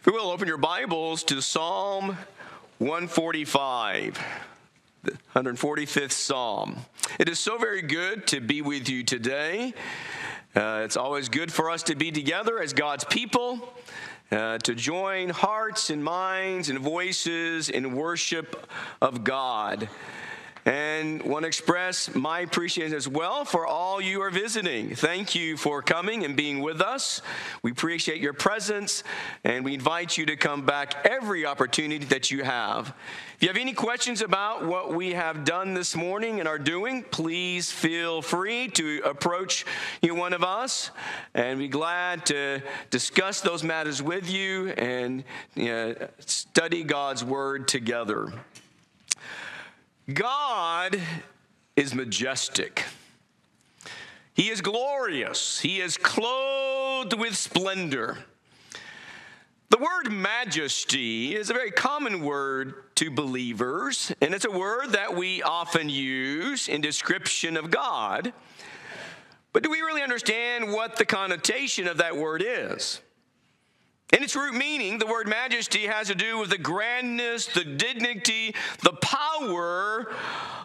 If you will, open your Bibles to Psalm 145, the 145th Psalm. It is so very good to be with you today. Uh, it's always good for us to be together as God's people, uh, to join hearts and minds and voices in worship of God and want to express my appreciation as well for all you are visiting. Thank you for coming and being with us. We appreciate your presence, and we invite you to come back every opportunity that you have. If you have any questions about what we have done this morning and are doing, please feel free to approach you one of us, and be glad to discuss those matters with you and you know, study God's Word together. God is majestic. He is glorious. He is clothed with splendor. The word majesty is a very common word to believers, and it's a word that we often use in description of God. But do we really understand what the connotation of that word is? In its root meaning, the word majesty has to do with the grandness, the dignity, the power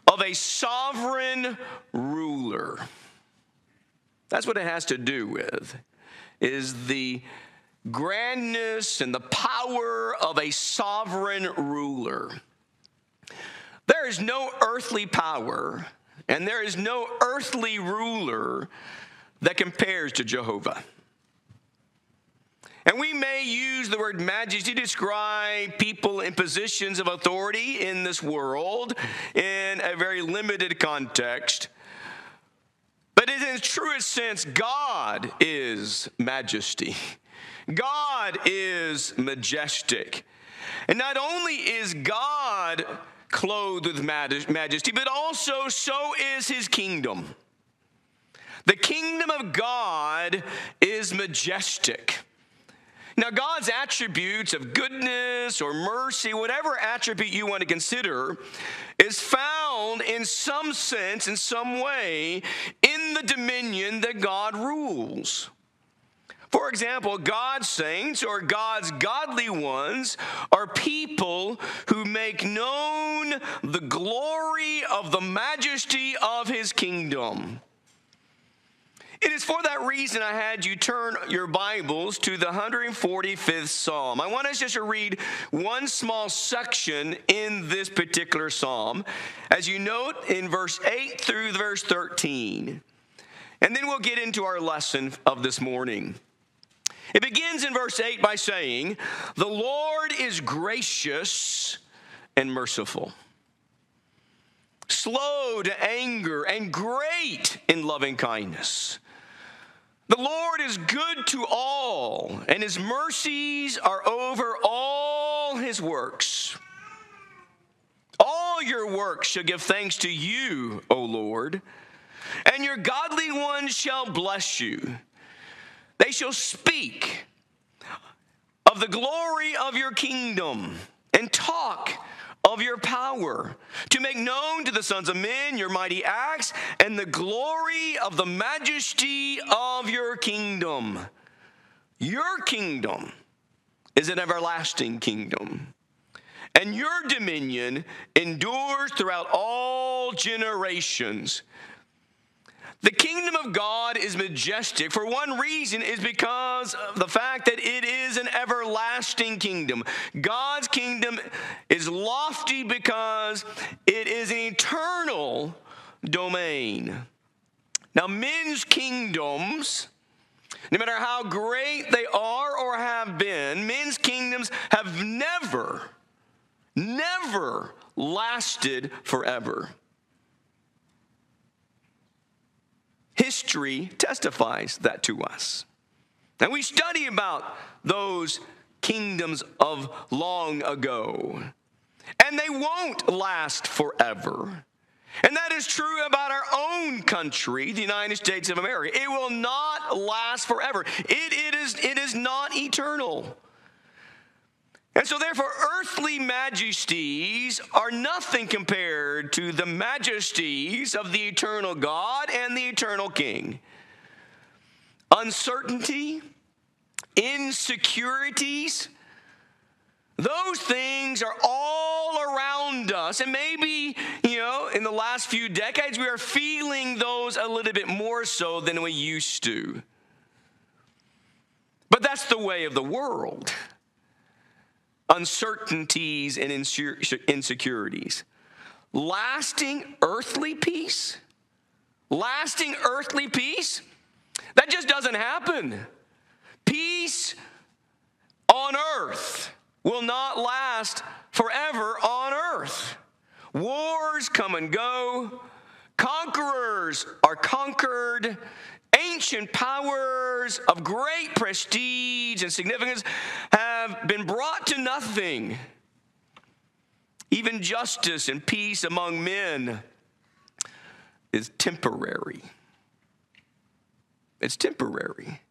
of a sovereign ruler. That's what it has to do with, is the grandness and the power of a sovereign ruler. There is no earthly power and there is no earthly ruler that compares to Jehovah. And we may use the word majesty to describe people in positions of authority in this world in a very limited context. But in its truest sense, God is majesty. God is majestic. And not only is God clothed with majesty, but also so is his kingdom. The kingdom of God is majestic. Now, God's attributes of goodness or mercy, whatever attribute you want to consider, is found in some sense, in some way, in the dominion that God rules. For example, God's saints or God's godly ones are people who make known the glory of the majesty of his kingdom. It is for that reason I had you turn your Bibles to the 145th Psalm. I want us just to read one small section in this particular Psalm, as you note in verse 8 through verse 13. And then we'll get into our lesson of this morning. It begins in verse 8 by saying, The Lord is gracious and merciful slow to anger, and great in loving kindness. The Lord is good to all, and his mercies are over all his works. All your works shall give thanks to you, O Lord, and your godly ones shall bless you. They shall speak of the glory of your kingdom and talk of your power, to make known to the sons of men your mighty acts and the glory of the majesty of your kingdom. Your kingdom is an everlasting kingdom, and your dominion endures throughout all generations. The kingdom of God is majestic for one reason is because of the fact that it is an everlasting kingdom. God's kingdom is lofty because it is an eternal domain. Now, men's kingdoms, no matter how great they are or have been, men's kingdoms have never, never lasted forever. History testifies that to us. And we study about those kingdoms of long ago. And they won't last forever. And that is true about our own country, the United States of America. It will not last forever. It, it, is, it is not eternal. And so, therefore, earthly majesties are nothing compared to the majesties of the eternal God and the eternal King. Uncertainty, insecurities, Those things are all around us. And maybe, you know, in the last few decades, we are feeling those a little bit more so than we used to. But that's the way of the world uncertainties and insecurities. Lasting earthly peace? Lasting earthly peace? That just doesn't happen. Peace on earth will not last forever on earth. Wars come and go, conquerors are conquered, ancient powers of great prestige and significance have been brought to nothing. Even justice and peace among men is temporary. It's temporary.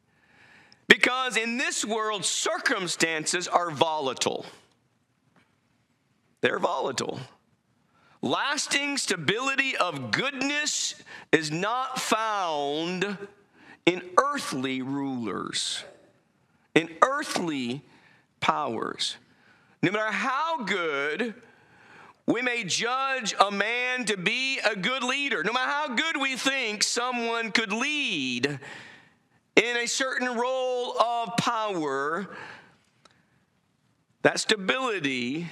Because in this world, circumstances are volatile. They're volatile. Lasting stability of goodness is not found in earthly rulers, in earthly powers. No matter how good we may judge a man to be a good leader, no matter how good we think someone could lead in a certain role of power, that stability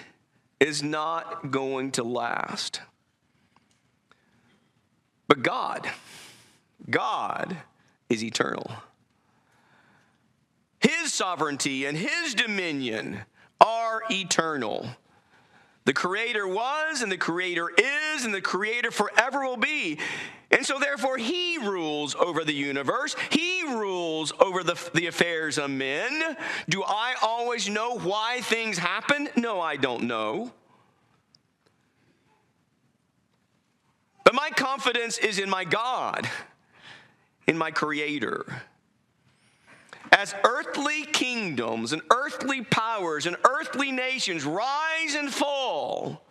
is not going to last. But God, God is eternal. His sovereignty and His dominion are eternal. The Creator was, and the Creator is, and the Creator forever will be. And so, therefore, He rules over the universe. He rules over the, the affairs of men. Do I always know why things happen? No, I don't know. But my confidence is in my God, in my Creator. As earthly kingdoms and earthly powers and earthly nations rise and fall,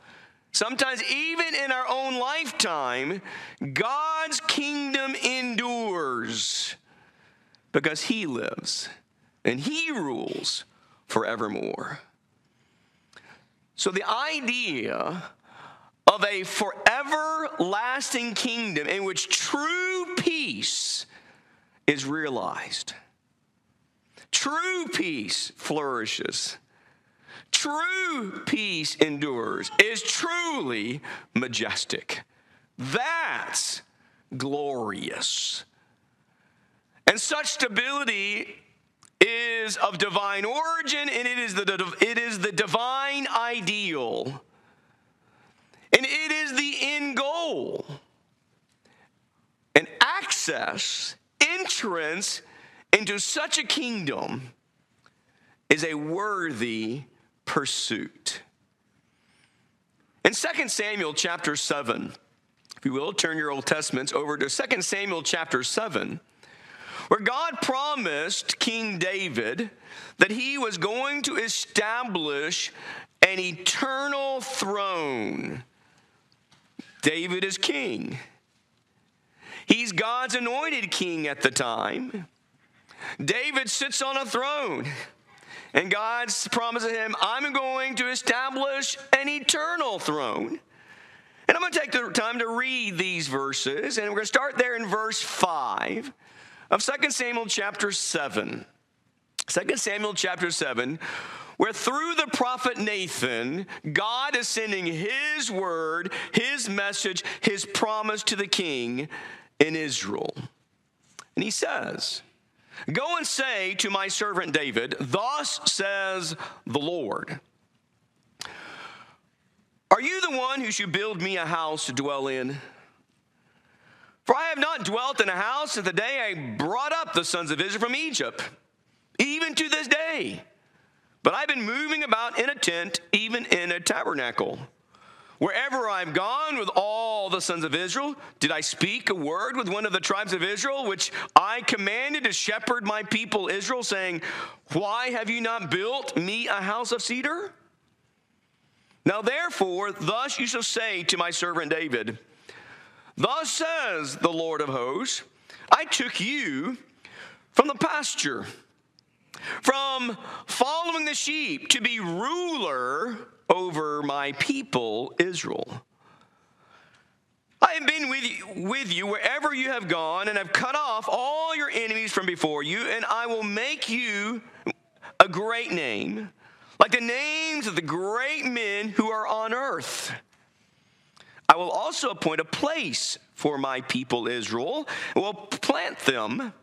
sometimes even in our own lifetime, God's kingdom endures because He lives and He rules forevermore. So the idea of a forever lasting kingdom in which true peace is realized True peace flourishes. True peace endures, is truly majestic. That's glorious. And such stability is of divine origin and it is the, it is the divine ideal. And it is the end goal. And access, entrance into such a kingdom is a worthy pursuit. In 2 Samuel chapter 7, if you will, turn your Old Testaments over to 2 Samuel chapter 7, where God promised King David that he was going to establish an eternal throne. David is king. He's God's anointed king at the time. David sits on a throne. And God's promising him, I'm going to establish an eternal throne. And I'm going to take the time to read these verses, and we're going to start there in verse 5 of 2 Samuel chapter 7. 2 Samuel chapter 7, where through the prophet Nathan, God is sending his word, his message, his promise to the king in Israel. And he says, Go and say to my servant David, Thus says the Lord. Are you the one who should build me a house to dwell in? For I have not dwelt in a house since the day I brought up the sons of Israel from Egypt, even to this day. But I've been moving about in a tent, even in a tabernacle. Wherever I've gone with all the sons of Israel, did I speak a word with one of the tribes of Israel, which I commanded to shepherd my people Israel, saying, Why have you not built me a house of cedar? Now therefore, thus you shall say to my servant David, Thus says the Lord of hosts, I took you from the pasture from following the sheep to be ruler over my people Israel. I have been with you, with you wherever you have gone, and have cut off all your enemies from before you, and I will make you a great name, like the names of the great men who are on earth. I will also appoint a place for my people Israel, and will plant them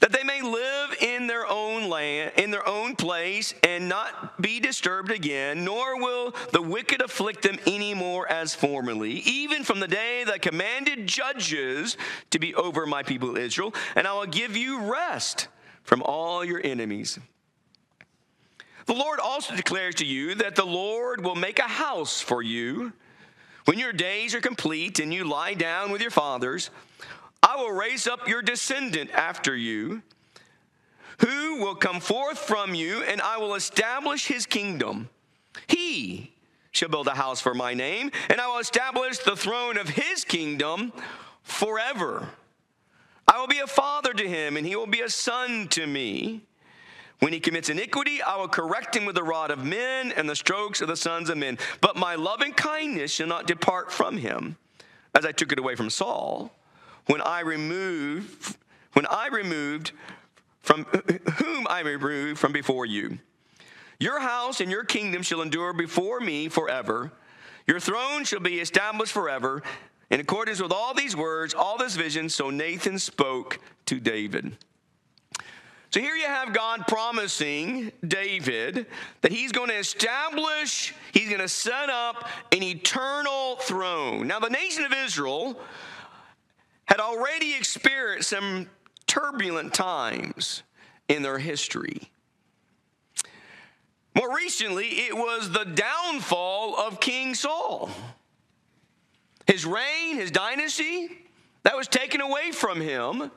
that they may live in their own land, in their own place, and not be disturbed again, nor will the wicked afflict them any more as formerly, even from the day that commanded judges to be over my people Israel, and I will give you rest from all your enemies. The Lord also declares to you that the Lord will make a house for you. When your days are complete and you lie down with your fathers, I will raise up your descendant after you, who will come forth from you, and I will establish his kingdom. He shall build a house for my name, and I will establish the throne of his kingdom forever. I will be a father to him, and he will be a son to me. When he commits iniquity, I will correct him with the rod of men and the strokes of the sons of men. But my loving kindness shall not depart from him, as I took it away from Saul when I removed when I removed from whom I removed from before you. Your house and your kingdom shall endure before me forever. Your throne shall be established forever. In accordance with all these words, all this vision, so Nathan spoke to David. So here you have God promising David that he's going to establish, he's going to set up an eternal throne. Now, the nation of Israel had already experienced some turbulent times in their history. More recently, it was the downfall of King Saul. His reign, his dynasty, that was taken away from him.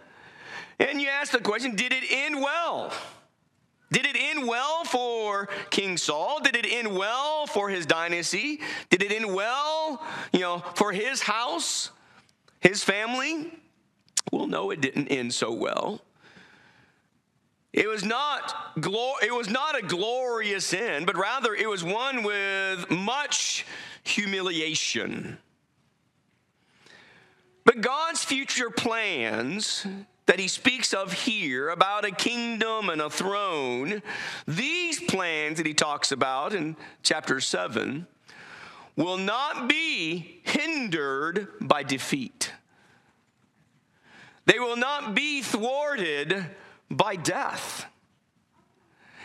And you ask the question did it end well? Did it end well for King Saul? Did it end well for his dynasty? Did it end well, you know, for his house? His family, well, no, it didn't end so well. It was not it was not a glorious end, but rather it was one with much humiliation. But God's future plans that he speaks of here about a kingdom and a throne, these plans that he talks about in chapter 7 will not be hindered by defeat. They will not be thwarted by death.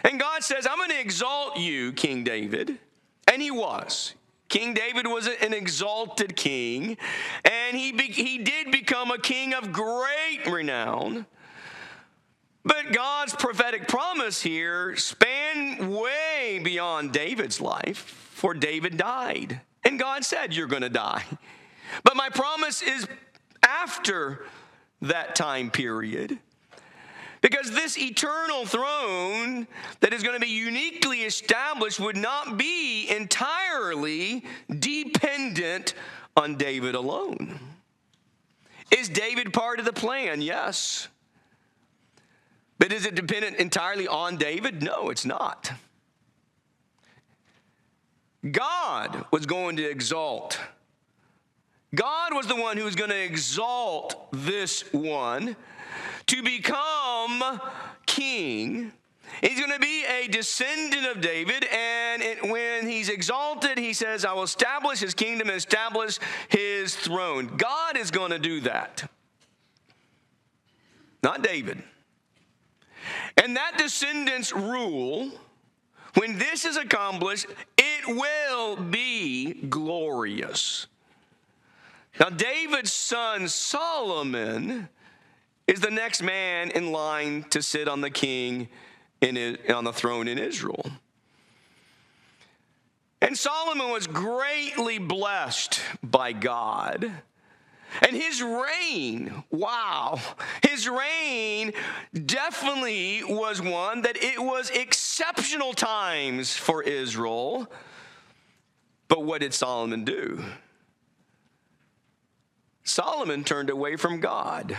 And God says, I'm going to exalt you, King David. And he was. King David was an exalted king, and he, be, he did become a king of great renown. But God's prophetic promise here spanned way beyond David's life for David died. And God said, You're going to die. But my promise is after that time period. Because this eternal throne that is going to be uniquely established would not be entirely dependent on David alone. Is David part of the plan? Yes. But is it dependent entirely on David? No, it's not. God was going to exalt. God was the one who was going to exalt this one to become king. He's going to be a descendant of David, and it, when he's exalted, he says, I will establish his kingdom and establish his throne. God is going to do that, not David. And that descendant's rule when this is accomplished, it will be glorious. Now, David's son Solomon is the next man in line to sit on the king in, on the throne in Israel. And Solomon was greatly blessed by God and his reign, wow, his reign definitely was one that it was exceptional times for Israel. But what did Solomon do? Solomon turned away from God.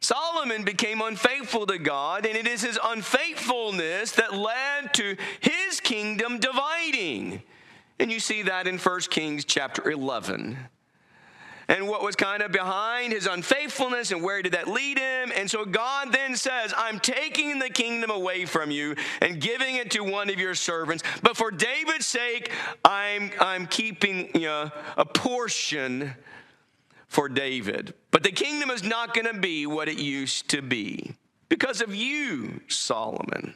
Solomon became unfaithful to God, and it is his unfaithfulness that led to his kingdom dividing. And you see that in 1 Kings chapter 11 and what was kind of behind his unfaithfulness and where did that lead him. And so God then says, I'm taking the kingdom away from you and giving it to one of your servants. But for David's sake, I'm, I'm keeping you know, a portion for David. But the kingdom is not going to be what it used to be because of you, Solomon.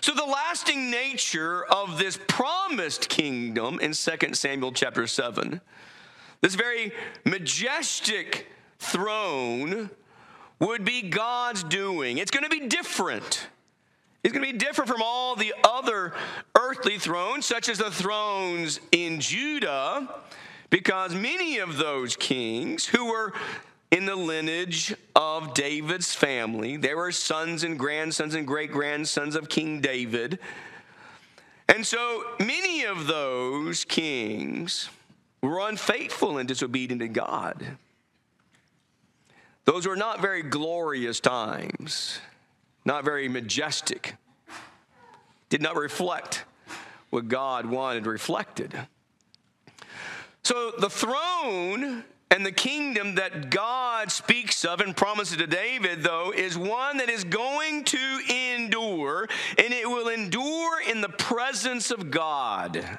So the lasting nature of this promised kingdom in 2 Samuel chapter 7 this very majestic throne would be God's doing. It's going to be different. It's going to be different from all the other earthly thrones, such as the thrones in Judah, because many of those kings who were in the lineage of David's family, they were sons and grandsons and great grandsons of King David. And so many of those kings were unfaithful and disobedient to God. Those were not very glorious times, not very majestic, did not reflect what God wanted reflected. So the throne and the kingdom that God speaks of and promises to David, though, is one that is going to endure, and it will endure in the presence of God.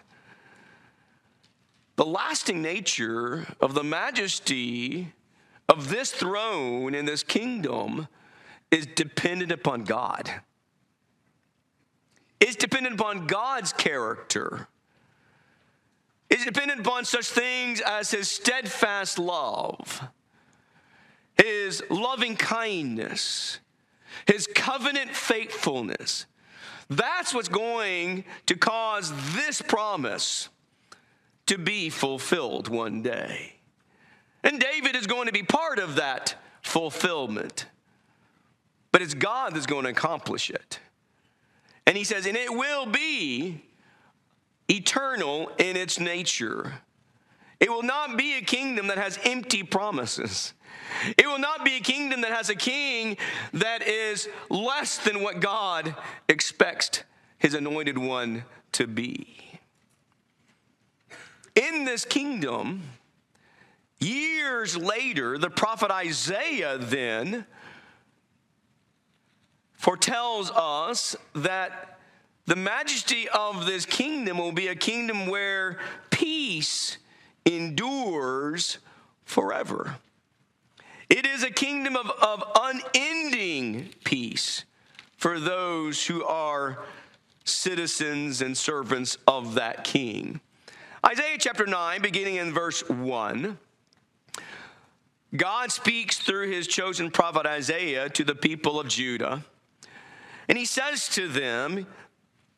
The lasting nature of the majesty of this throne and this kingdom is dependent upon God. It's dependent upon God's character. It's dependent upon such things as his steadfast love, his loving kindness, his covenant faithfulness. That's what's going to cause this promise to be fulfilled one day. And David is going to be part of that fulfillment. But it's God that's going to accomplish it. And he says, and it will be eternal in its nature. It will not be a kingdom that has empty promises. It will not be a kingdom that has a king that is less than what God expects his anointed one to be in this kingdom, years later, the prophet Isaiah then foretells us that the majesty of this kingdom will be a kingdom where peace endures forever. It is a kingdom of, of unending peace for those who are citizens and servants of that king. Isaiah chapter 9, beginning in verse 1. God speaks through his chosen prophet Isaiah to the people of Judah. And he says to them,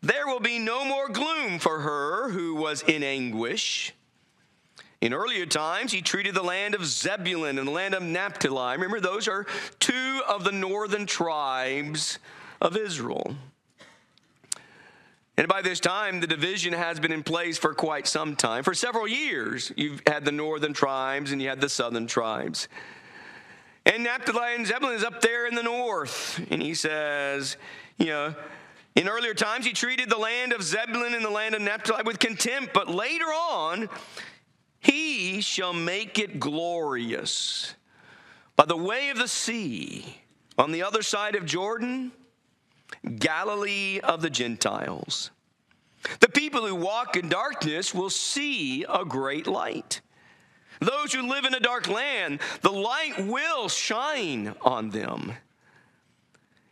There will be no more gloom for her who was in anguish. In earlier times, he treated the land of Zebulun and the land of Naphtali. Remember, those are two of the northern tribes of Israel. And by this time, the division has been in place for quite some time. For several years, you've had the northern tribes and you had the southern tribes. And Naphtali and Zebulun is up there in the north. And he says, you know, in earlier times, he treated the land of Zebulun and the land of Naphtali with contempt, but later on, he shall make it glorious. By the way of the sea, on the other side of Jordan, Galilee of the Gentiles. The people who walk in darkness will see a great light. Those who live in a dark land, the light will shine on them.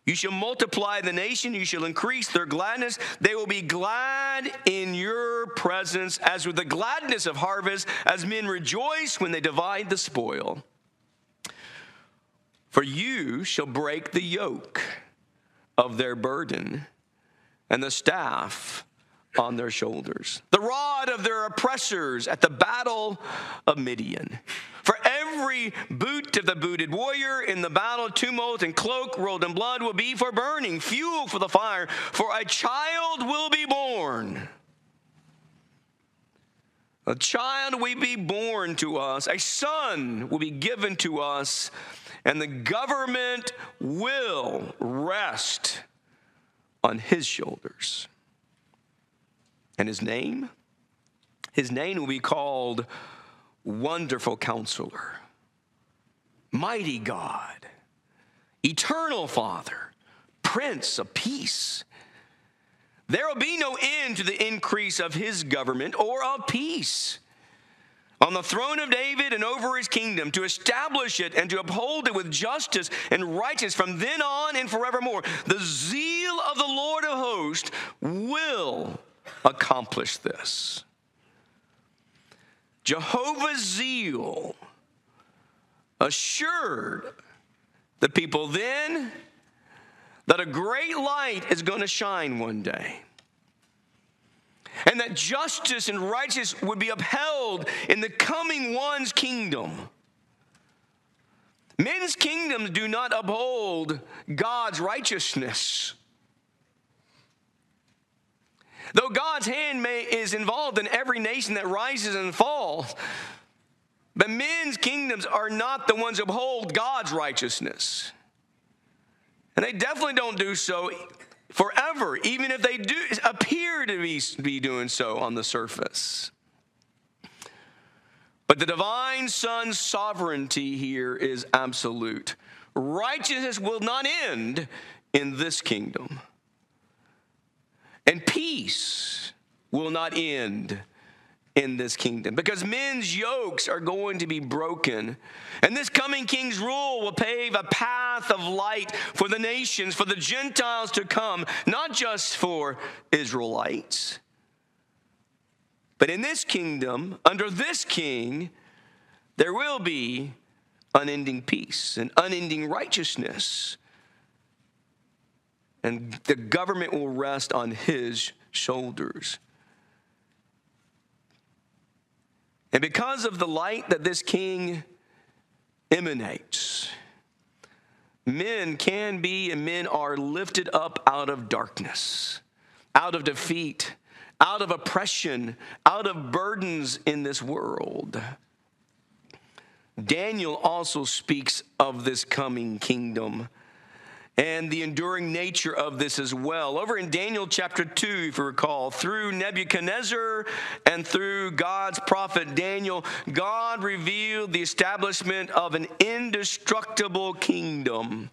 You shall multiply the nation, you shall increase their gladness. They will be glad in your presence, as with the gladness of harvest, as men rejoice when they divide the spoil. For you shall break the yoke of their burden and the staff on their shoulders, the rod of their oppressors at the battle of Midian. For every boot of the booted warrior in the battle, tumult and cloak rolled in blood will be for burning, fuel for the fire, for a child will be born. A child will be born to us, a son will be given to us, and the government will rest on his shoulders. And his name? His name will be called Wonderful Counselor, Mighty God, Eternal Father, Prince of Peace. There will be no end to the increase of his government or of peace on the throne of David and over his kingdom, to establish it and to uphold it with justice and righteousness from then on and forevermore. The zeal of the Lord of hosts will accomplish this. Jehovah's zeal assured the people then that a great light is going to shine one day and that justice and righteousness would be upheld in the coming one's kingdom. Men's kingdoms do not uphold God's righteousness. Though God's hand may, is involved in every nation that rises and falls, but men's kingdoms are not the ones who uphold God's righteousness. And they definitely don't do so forever, even if they do appear to be, be doing so on the surface. But the divine Son's sovereignty here is absolute. Righteousness will not end in this kingdom, and peace will not end in this kingdom because men's yokes are going to be broken. And this coming king's rule will pave a path of light for the nations, for the Gentiles to come, not just for Israelites. But in this kingdom, under this king, there will be unending peace and unending righteousness. And the government will rest on his shoulders. And because of the light that this king emanates, men can be and men are lifted up out of darkness, out of defeat, out of oppression, out of burdens in this world. Daniel also speaks of this coming kingdom and the enduring nature of this as well. Over in Daniel chapter 2, if you recall, through Nebuchadnezzar and through God's prophet Daniel, God revealed the establishment of an indestructible kingdom.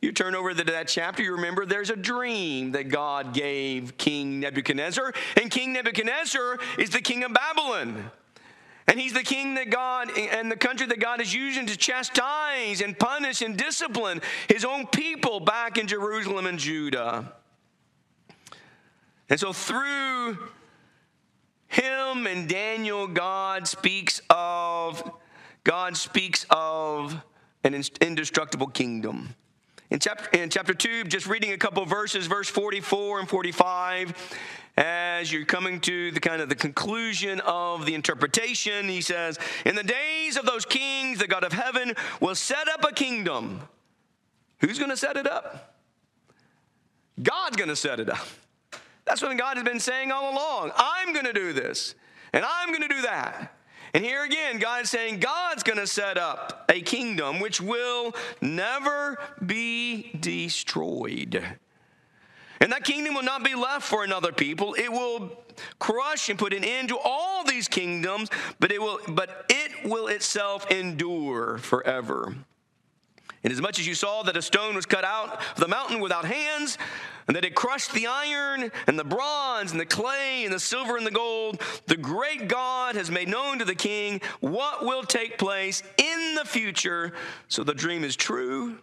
You turn over to that chapter, you remember there's a dream that God gave King Nebuchadnezzar, and King Nebuchadnezzar is the king of Babylon. And he's the king that God and the country that God is using to chastise and punish and discipline his own people back in Jerusalem and Judah. And so through him and Daniel, God speaks of God speaks of an indestructible kingdom. In chapter, in chapter 2, just reading a couple verses, verse 44 and 45, as you're coming to the kind of the conclusion of the interpretation, he says, In the days of those kings, the God of heaven will set up a kingdom. Who's going to set it up? God's going to set it up. That's what God has been saying all along. I'm going to do this, and I'm going to do that. And here again, God is saying God's going to set up a kingdom which will never be destroyed. And that kingdom will not be left for another people. It will crush and put an end to all these kingdoms, but it will but it will itself endure forever. And as much as you saw that a stone was cut out of the mountain without hands, and that it crushed the iron and the bronze and the clay and the silver and the gold, the great God has made known to the king what will take place in the future. So the dream is true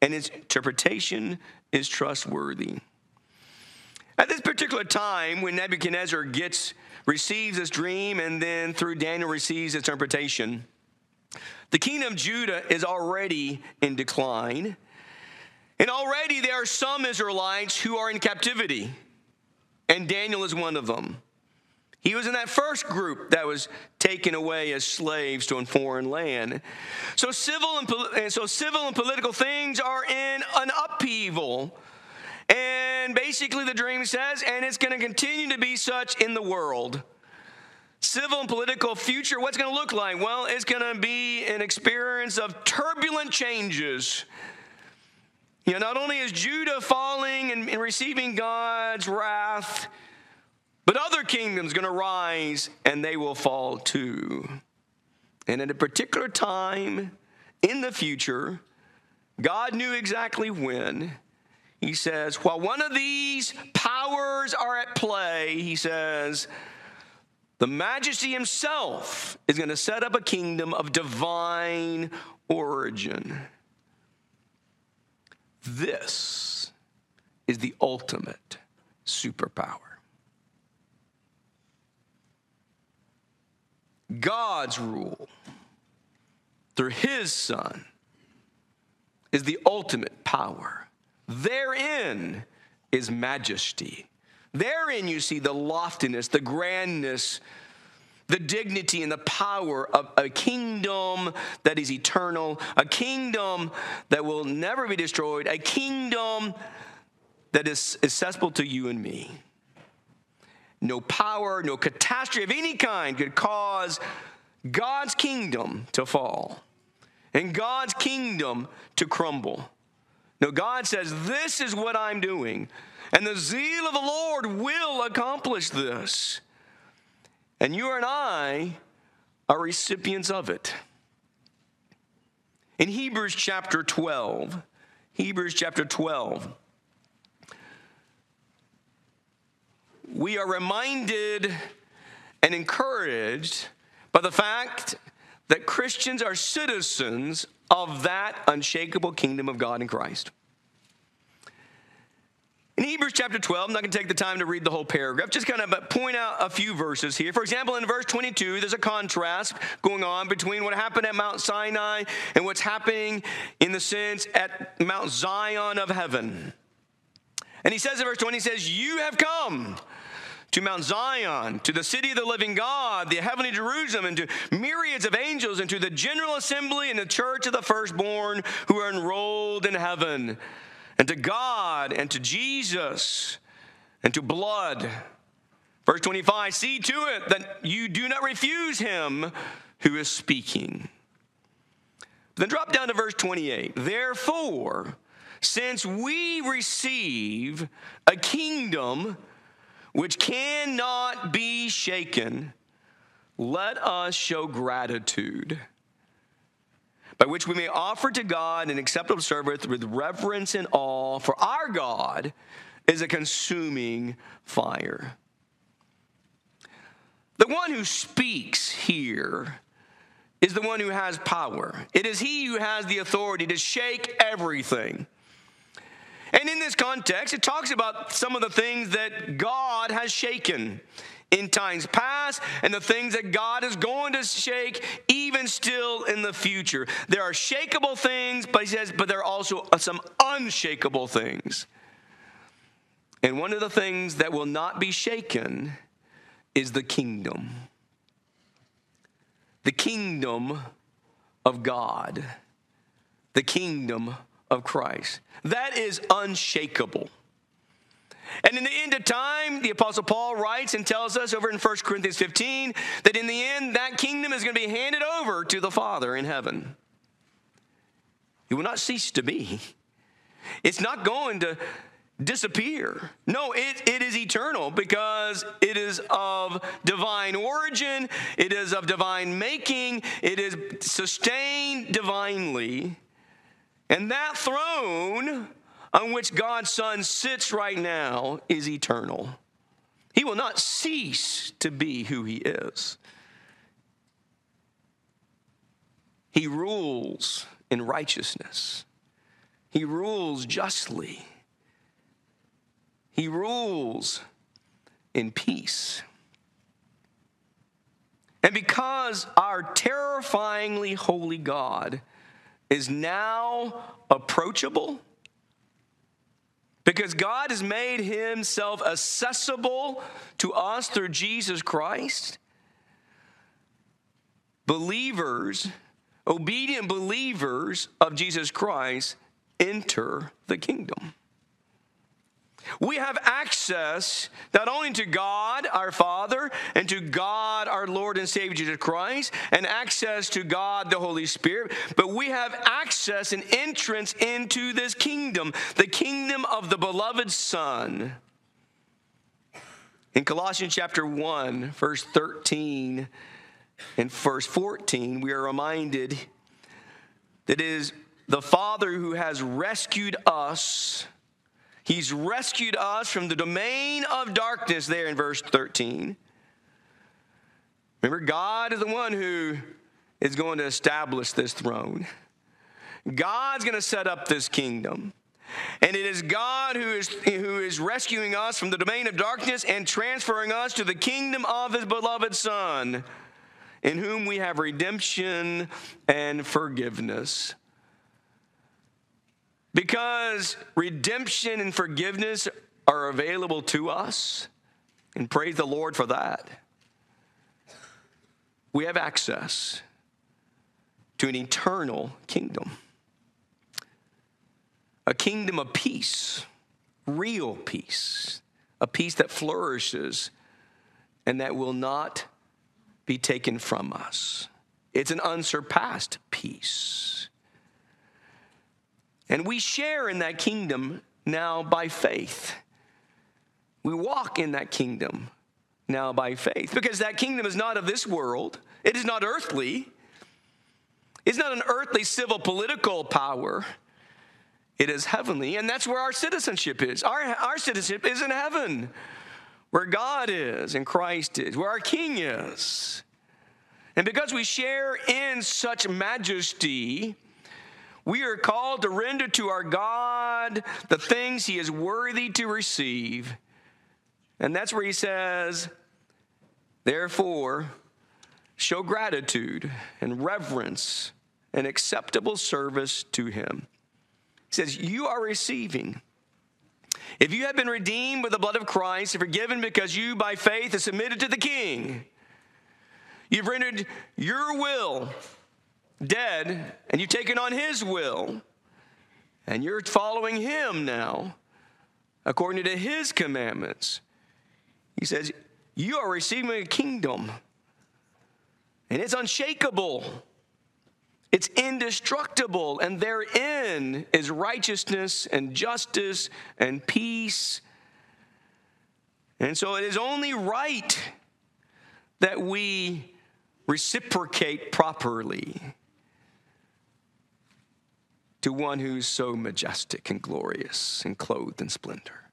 and its interpretation is trustworthy. At this particular time, when Nebuchadnezzar gets receives this dream and then through Daniel receives its interpretation, the kingdom of Judah is already in decline. And already there are some Israelites who are in captivity, and Daniel is one of them. He was in that first group that was taken away as slaves to a foreign land. So civil and, and so civil and political things are in an upheaval. And basically the dream says, and it's going to continue to be such in the world civil and political future, what's going to look like? Well, it's going to be an experience of turbulent changes. You know, not only is Judah falling and, and receiving God's wrath, but other kingdoms going to rise and they will fall too. And at a particular time in the future, God knew exactly when. He says, while one of these powers are at play, he says, the majesty himself is going to set up a kingdom of divine origin. This is the ultimate superpower. God's rule through his Son is the ultimate power. Therein is majesty. Therein you see the loftiness, the grandness, the dignity and the power of a kingdom that is eternal, a kingdom that will never be destroyed, a kingdom that is accessible to you and me. No power, no catastrophe of any kind could cause God's kingdom to fall and God's kingdom to crumble. No, God says, This is what I'm doing. And the zeal of the Lord will accomplish this. And you and I are recipients of it. In Hebrews chapter 12, Hebrews chapter 12, we are reminded and encouraged by the fact that Christians are citizens of that unshakable kingdom of God in Christ. In Hebrews chapter 12, I'm not going to take the time to read the whole paragraph, just kind of point out a few verses here. For example, in verse 22, there's a contrast going on between what happened at Mount Sinai and what's happening in the sense at Mount Zion of heaven. And he says in verse 20, he says, You have come to Mount Zion, to the city of the living God, the heavenly Jerusalem, and to myriads of angels, and to the general assembly and the church of the firstborn who are enrolled in heaven and to God and to Jesus and to blood. Verse 25 see to it that you do not refuse him who is speaking. Then drop down to verse 28. Therefore, since we receive a kingdom which cannot be shaken, let us show gratitude by which we may offer to God an acceptable service with reverence and awe, for our God is a consuming fire. The one who speaks here is the one who has power. It is he who has the authority to shake everything. And in this context, it talks about some of the things that God has shaken in times past and the things that God is going to shake even still in the future. There are shakable things, but he says, but there are also some unshakable things. And one of the things that will not be shaken is the kingdom. The kingdom of God. The kingdom of Christ. That is unshakable. And in the end of time, the Apostle Paul writes and tells us over in 1 Corinthians 15 that in the end, that kingdom is going to be handed over to the Father in heaven. It will not cease to be, it's not going to disappear. No, it, it is eternal because it is of divine origin, it is of divine making, it is sustained divinely. And that throne on which God's Son sits right now is eternal. He will not cease to be who He is. He rules in righteousness, He rules justly, He rules in peace. And because our terrifyingly holy God is now approachable, because God has made himself accessible to us through Jesus Christ. Believers, obedient believers of Jesus Christ, enter the kingdom. We have access not only to God our Father and to God our Lord and Savior Jesus Christ and access to God the Holy Spirit, but we have access and entrance into this kingdom, the kingdom of the beloved Son. In Colossians chapter 1, verse 13 and verse 14, we are reminded that it is the Father who has rescued us He's rescued us from the domain of darkness, there in verse 13. Remember, God is the one who is going to establish this throne. God's going to set up this kingdom. And it is God who is, who is rescuing us from the domain of darkness and transferring us to the kingdom of his beloved Son, in whom we have redemption and forgiveness. Because redemption and forgiveness are available to us, and praise the Lord for that. We have access to an eternal kingdom, a kingdom of peace, real peace, a peace that flourishes and that will not be taken from us. It's an unsurpassed peace. And we share in that kingdom now by faith. We walk in that kingdom now by faith because that kingdom is not of this world, it is not earthly, it's not an earthly civil political power. It is heavenly, and that's where our citizenship is. Our, our citizenship is in heaven, where God is and Christ is, where our King is. And because we share in such majesty, we are called to render to our God the things he is worthy to receive. And that's where he says, therefore, show gratitude and reverence and acceptable service to him. He says, You are receiving. If you have been redeemed with the blood of Christ and forgiven because you by faith have submitted to the King, you've rendered your will dead, and you've taken on his will, and you're following him now according to his commandments. He says, You are receiving a kingdom, and it's unshakable. It's indestructible, and therein is righteousness and justice and peace. And so it is only right that we reciprocate properly to one who's so majestic and glorious and clothed in splendor.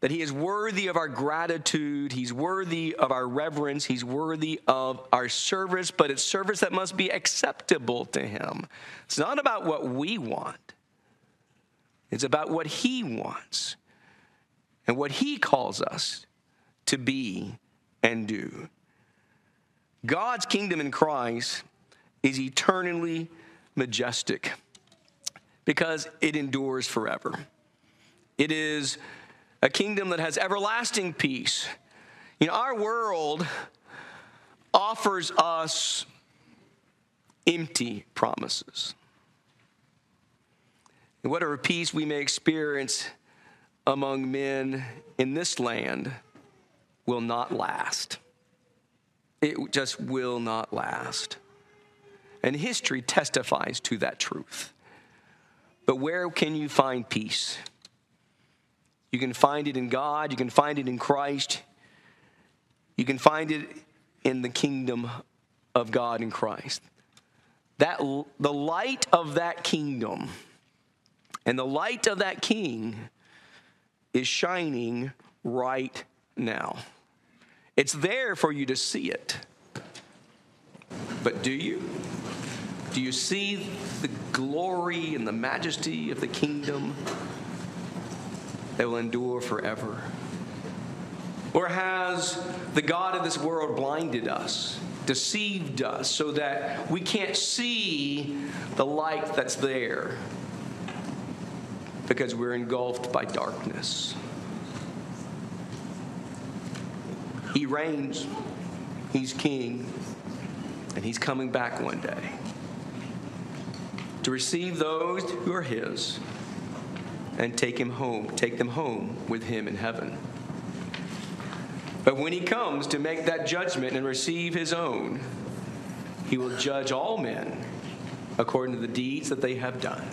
That he is worthy of our gratitude, he's worthy of our reverence, he's worthy of our service, but it's service that must be acceptable to him. It's not about what we want, it's about what he wants and what he calls us to be and do. God's kingdom in Christ is eternally majestic because it endures forever. It is a kingdom that has everlasting peace. You know, our world offers us empty promises. And whatever peace we may experience among men in this land will not last. It just will not last. And history testifies to that truth. But where can you find peace? You can find it in God, you can find it in Christ, you can find it in the kingdom of God in Christ. That the light of that kingdom and the light of that king is shining right now. It's there for you to see it. But do you? Do you see the glory and the majesty of the kingdom that will endure forever? Or has the God of this world blinded us, deceived us, so that we can't see the light that's there because we're engulfed by darkness? He reigns, He's king, and He's coming back one day to receive those who are His and take him home, take them home with him in heaven. But when he comes to make that judgment and receive his own, he will judge all men according to the deeds that they have done.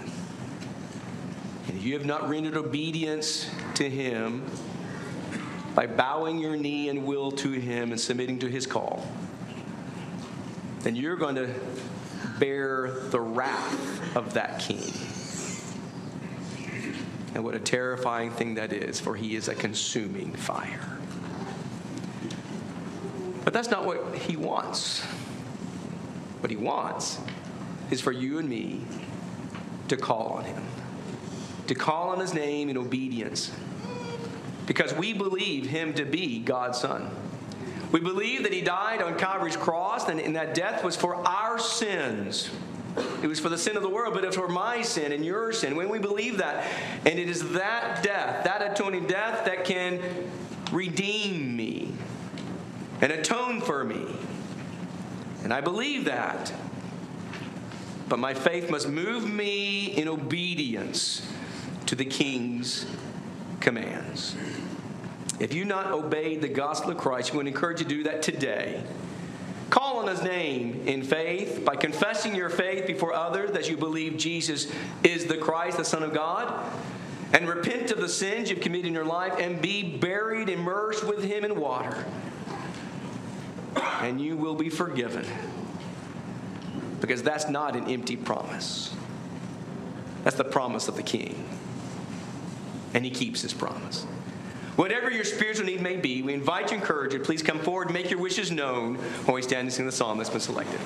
And if you have not rendered obedience to him by bowing your knee and will to him and submitting to his call, then you're going to bear the wrath of that king. And what a terrifying thing that is, for he is a consuming fire. But that's not what he wants. What he wants is for you and me to call on him, to call on his name in obedience, because we believe him to be God's son. We believe that he died on Calvary's cross and, that death was for our sins. It was for the sin of the world, but it was for my sin and your sin. When we believe that, and it is that death, that atoning death, that can redeem me and atone for me. And I believe that. But my faith must move me in obedience to the King's commands. If you not obeyed the gospel of Christ, we would encourage you to do that today. Call on his name in faith by confessing your faith before others that you believe Jesus is the Christ, the Son of God, and repent of the sins you've committed in your life and be buried, immersed with him in water. And you will be forgiven. Because that's not an empty promise. That's the promise of the King. And he keeps his promise. Whatever your spiritual need may be, we invite you, encourage you. Please come forward, make your wishes known while we stand and sing the psalm that's been selected.